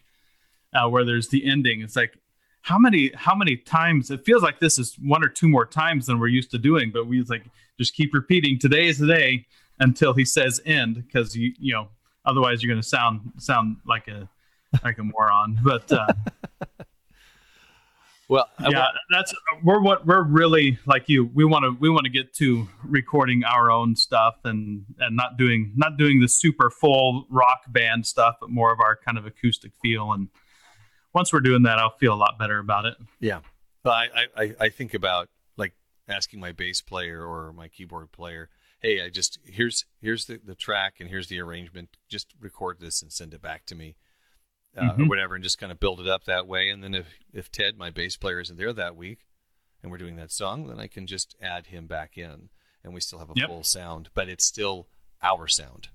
uh, where there's the ending. It's like how many how many times it feels like this is one or two more times than we're used to doing, but we like just keep repeating today is the day until he says end because you you know otherwise you're going to sound sound like a like a moron. But uh, Well, yeah, wa- that's we're what we're really like you. We want to we want to get to recording our own stuff and and not doing not doing the super full rock band stuff, but more of our kind of acoustic feel. And once we're doing that, I'll feel a lot better about it. yeah. I, I- I, think about like asking my bass player or my keyboard player, hey, I just here's here's the, the track and here's the arrangement. Just record this and send it back to me, uh, or Mhm. whatever, and just kind of build it up that way. And then if if Ted, my bass player, isn't there that week, and we're doing that song, then I can just add him back in, and we still have a Yep. full sound, but it's still our sound.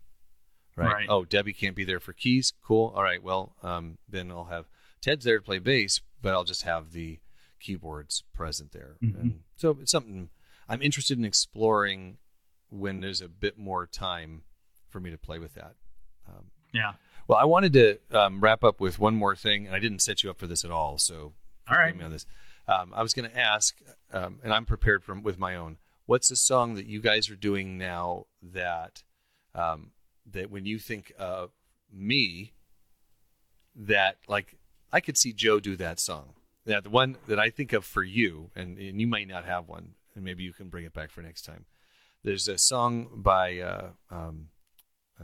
Right. Right. Oh, Debbie can't be there for keys. Cool. All right. Well, um, then I'll have Ted's there to play bass, but I'll just have the keyboards present there. Mhm. And so it's something I'm interested in exploring when there's a bit more time for me to play with that. Um, Yeah. well, I wanted to um, wrap up with one more thing, and I didn't set you up for this at all. So, All right. me on this. Um, I was going to ask, um, and I'm prepared from with my own. What's a song that you guys are doing now that um, that when you think of me, that like I could see Joe do that song. That the one that I think of for you, and, and you might not have one, and maybe you can bring it back for next time. There's a song by uh, um,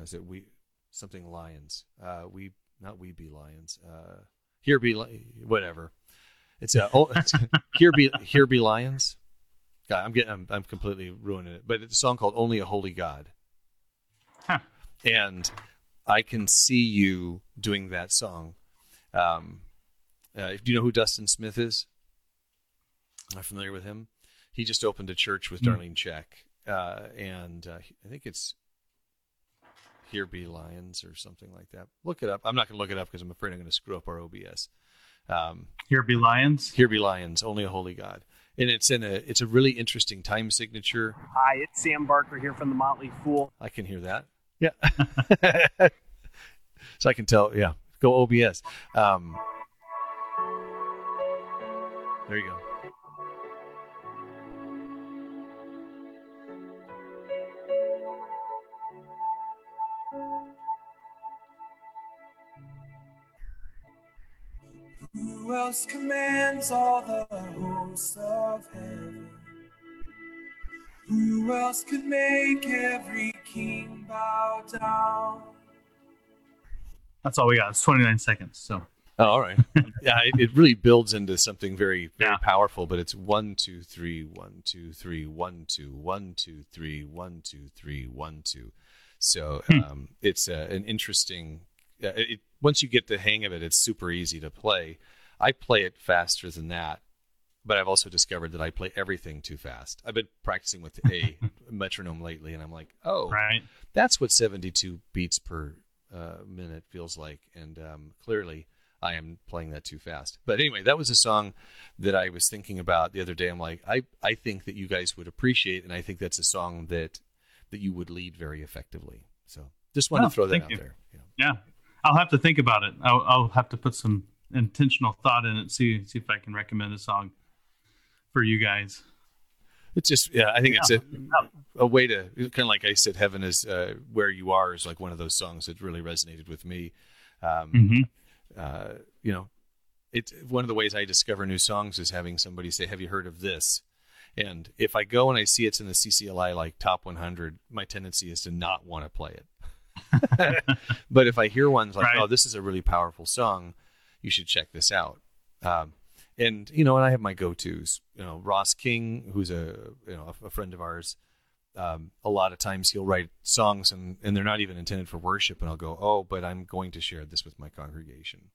is it we something lions? Uh, we not we be lions. Uh, here be whatever. It's a oh, it's, here be here be lions. God, I'm getting I'm, I'm completely ruining it. But it's a song called "Only a Holy God," Huh. and I can see you doing that song. Um, uh, do you know who Dustin Smith is? Am I familiar with him? He just opened a church with Darlene Zschech, uh, and uh, I think it's Here Be Lions or something like that. Look it up. I'm not going to look it up because I'm afraid I'm going to screw up our OBS. Um, Here be lions. Here Be Lions, Only a Holy God, and it's in a it's a really interesting time signature. Hi, it's Sam Barker here from the Motley Fool. I can hear that. Yeah. so I can tell. Yeah. Go OBS. Um, there you go. Who else commands all the hosts of heaven? Who else could make every king bow down? That's all we got. It's 29 seconds. So Oh, all right. yeah, it, it really builds into something very, very Yeah. powerful. But it's one, two, three, one, two, three, one, two, one, two, three, one, two, three, one, two. So um, it's uh, an interesting. Uh, it, once you get the hang of it, it's super easy to play. I play it faster than that, but I've also discovered that I play everything too fast. I've been practicing with a metronome lately, and I'm like, oh, right. that's what 72 beats per uh, minute feels like and um, clearly i am playing that too fast but anyway that was a song that i was thinking about the other day i'm like i, I think that you guys would appreciate and i think that's a song that that you would lead very effectively so just wanted Oh, to throw that out you. there yeah. Yeah, I'll have to think about it. I'll, I'll have to put some intentional thought in it. See see if I can recommend a song for you guys. It's just yeah i think it's a, a way to kind of like i said heaven is uh, where you are is like one of those songs that really resonated with me um, Mm-hmm. uh, you know, it's one of the ways I discover new songs is having somebody say, "Have you heard of this?" And if I go and I see it's in the CCLI like top 100, my tendency is to not want to play it. but if I hear ones like, Right. "Oh, this is a really powerful song," you should check this out. Um, and you know, and I have my go-tos. You know, Ross King, who's a you know a, a friend of ours. Um, a lot of times he'll write songs and, and they're not even intended for worship, and I'll go, "Oh, but I'm going to share this with my congregation."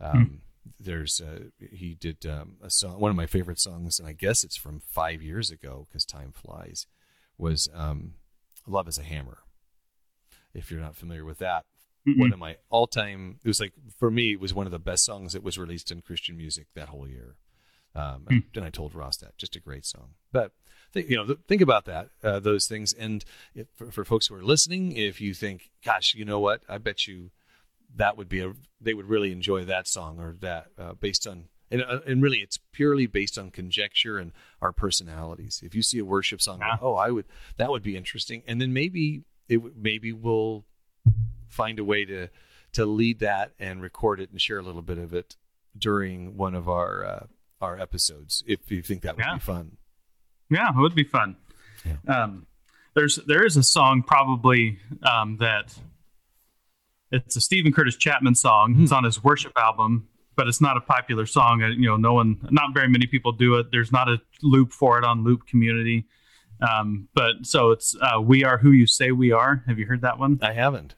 Um, There's uh, he did um, a song, one of my favorite songs, and I guess it's from five years ago because time flies. Was um, "Love Is a Hammer." If you're not familiar with that, one of my all-time. It was like for me, it was one of the best songs that was released in Christian music that whole year. Um, and, and I told Ross that just a great song. But th- you know, th- think about that, uh, those things, and if, for, for folks who are listening, if you think, "Gosh, you know what? I bet you that would be a they would really enjoy that song or that uh, based on." And, uh, and really, it's purely based on conjecture and our personalities. If you see a worship song, Yeah. oh, I would that would be interesting, and then maybe it maybe we'll find a way to to lead that and record it and share a little bit of it during one of our uh, our episodes if you think that would Yeah. be fun. Yeah, it would be fun. Um, there's there is a song probably um, that it's a Steven Curtis Chapman song. It's on his worship album, but it's not a popular song. You know, no one, not very many people do it. There's not a loop for it on Loop Community. Um, but so it's uh, "We Are Who You Say We Are." Have you heard that one? I haven't.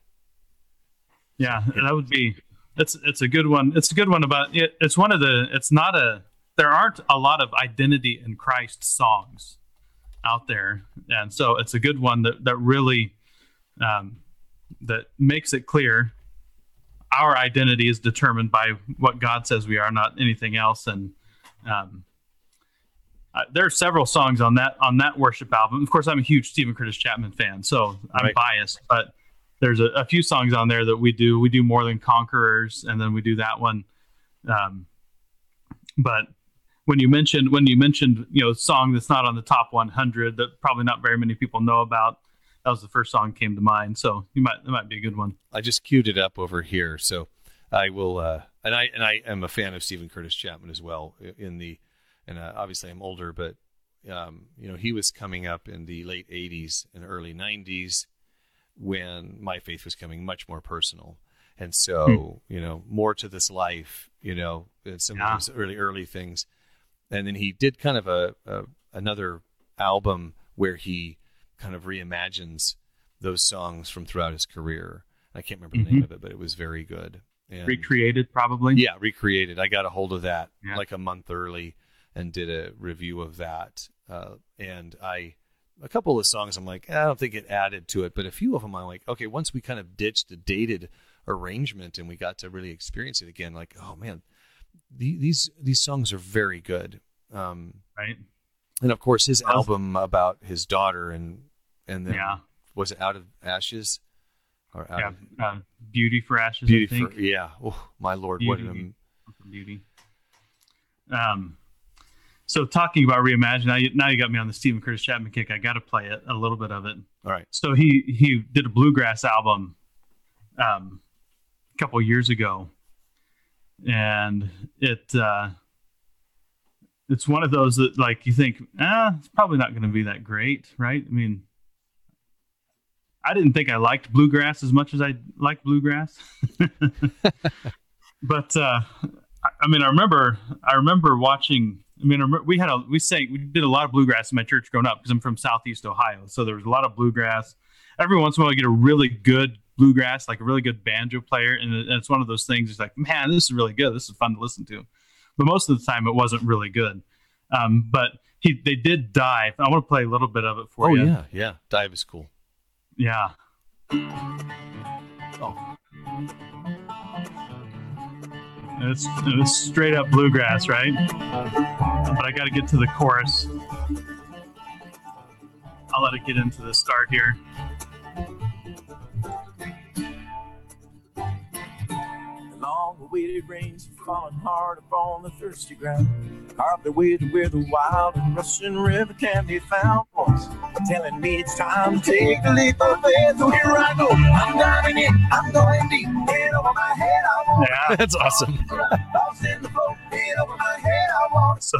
Yeah, that would be. It's it's a good one. It's a good one about it. It's one of the. It's not a. There aren't a lot of identity in Christ songs out there, and so it's a good one that that really um, that makes it clear our identity is determined by what God says we are, not anything else. And um, uh, there are several songs on that on that worship album. Of course, I'm a huge Steven Curtis Chapman fan, so I'm Right. biased, but there's a, a few songs on there that we do. We do more than conquerors, and then we do that one. Um, but when you mentioned when you mentioned you know song that's not on the top 100 that probably not very many people know about, that was the first song came to mind. So you might that might be a good one. I just queued it up over here, so I will. Uh, and I and I am a fan of Steven Curtis Chapman as well. In the and uh, obviously I'm older, but um, you know he was coming up in the late '80s and early '90s when my faith was coming much more personal. and so hmm. you know more to this life. You know, uh, some Yeah. of those early early things, and then he did kind of a, a another album where he kind of reimagines those songs from throughout his career. I can't remember the name mm-hmm. of it, but it was very good. And Recreated, probably. yeah, recreated. I got a hold of that Yeah. like a month early and did a review of that. Uh, and I, a couple of songs, I'm like, I don't think it added to it, but a few of them, I'm like, okay, once we kind of ditched the dated arrangement and we got to really experience it again, like, oh man, the, these these songs are very good. Um, Right. and of course, his album about his daughter and and then Yeah. was it Out of Ashes or Out Yeah. of Uh, Beauty for Ashes. Beauty I think. for yeah. Oh my lord, what Beauty. an Beauty. Um, so talking about reimagine, now you, now you got me on the Steven Curtis Chapman kick. I got to play it a little bit of it. all right. So he he did a bluegrass album, um, a couple years ago, and it uh, it's one of those that like you think, ah, it's probably not going to be that great, right? I mean. I didn't think I liked bluegrass as much as I like bluegrass. but uh, I, I mean, I remember, I remember watching. I mean, we had a we sang we did a lot of bluegrass in my church growing up because I'm from Southeast Ohio, so there was a lot of bluegrass. Every once in a while, I get a really good bluegrass, like a really good banjo player, and it's one of those things. It's like, man, this is really good. This is fun to listen to. But most of the time, it wasn't really good. Um, but he they did dive. I want to play a little bit of it for Oh you. yeah, yeah. Dive is cool. Yeah. Oh. It's, it's straight up bluegrass, right? But I got to get to the chorus. I'll let it get into the start here. Long-awaited rains have fallen hard upon the thirsty ground. Carved their way to where the wild and rushing river can be found. Voice telling me it's time to take the leap of faith. So here I go. I'm diving in. I'm going deep. Head over my head. I want Yeah. That's awesome. Lost in the flow. Head over my head. I want So,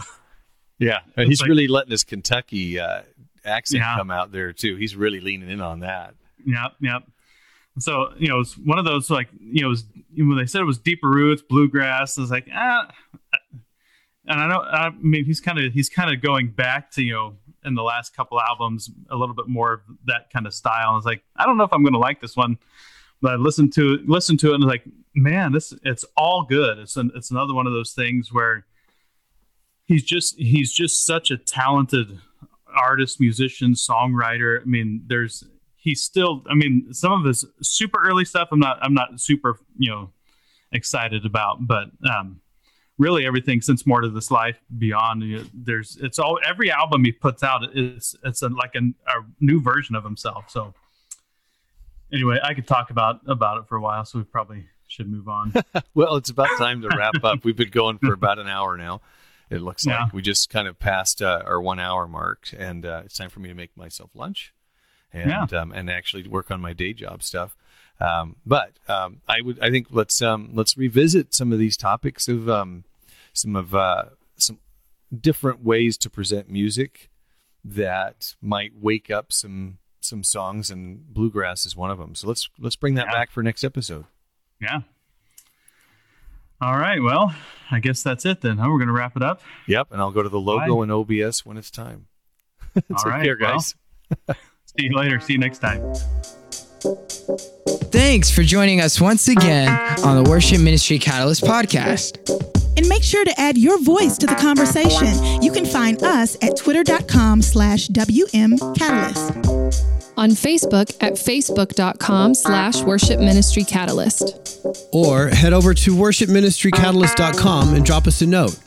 Yeah, and he's like- really letting his Kentucky uh, accent Yeah. come out there too. He's really leaning in on that. Yep, yep. So you know, it's one of those like you know, it was, when they said it was deeper roots, bluegrass. I was like, ah. And I know, I mean, he's kind of he's kind of going back to you know, in the last couple albums, a little bit more of that kind of style. I was like, I don't know if I'm going to like this one, but I listened to listened to it and was like, man, this it's all good. It's an, it's another one of those things where he's just he's just such a talented artist, musician, songwriter. I mean, there's he's still. I mean, some of his super early stuff, I'm not I'm not super you know excited about, but um, really everything since more to this life beyond. You know, there's it's all every album he puts out is it's a, like an, a new version of himself. So anyway, I could talk about about it for a while, so we probably should move on. Well, it's about time to wrap up. We've been going for about an hour now. It looks Yeah. like we just kind of passed uh, our one hour mark, and uh, it's time for me to make myself lunch and um, and actually work on my day job stuff. Um, but um, I would I think let's um, let's revisit some of these topics of um, some of uh, some different ways to present music that might wake up some some songs, and bluegrass is one of them. So let's let's bring that Yeah. back for next episode. yeah. All right. Well, I guess that's it then. Huh? We're going to wrap it up. Yep, and I'll go to the logo Bye. and OBS when it's time. All Take right. care, well, guys. see you later. See you next time. Thanks for joining us once again on the Worship Ministry Catalyst podcast. And make sure to add your voice to the conversation. You can find us at twitter.com slash WM Catalyst. On Facebook at facebook.com slash worship ministry catalyst. Or head over to worshipministrycatalyst.com and drop us a note.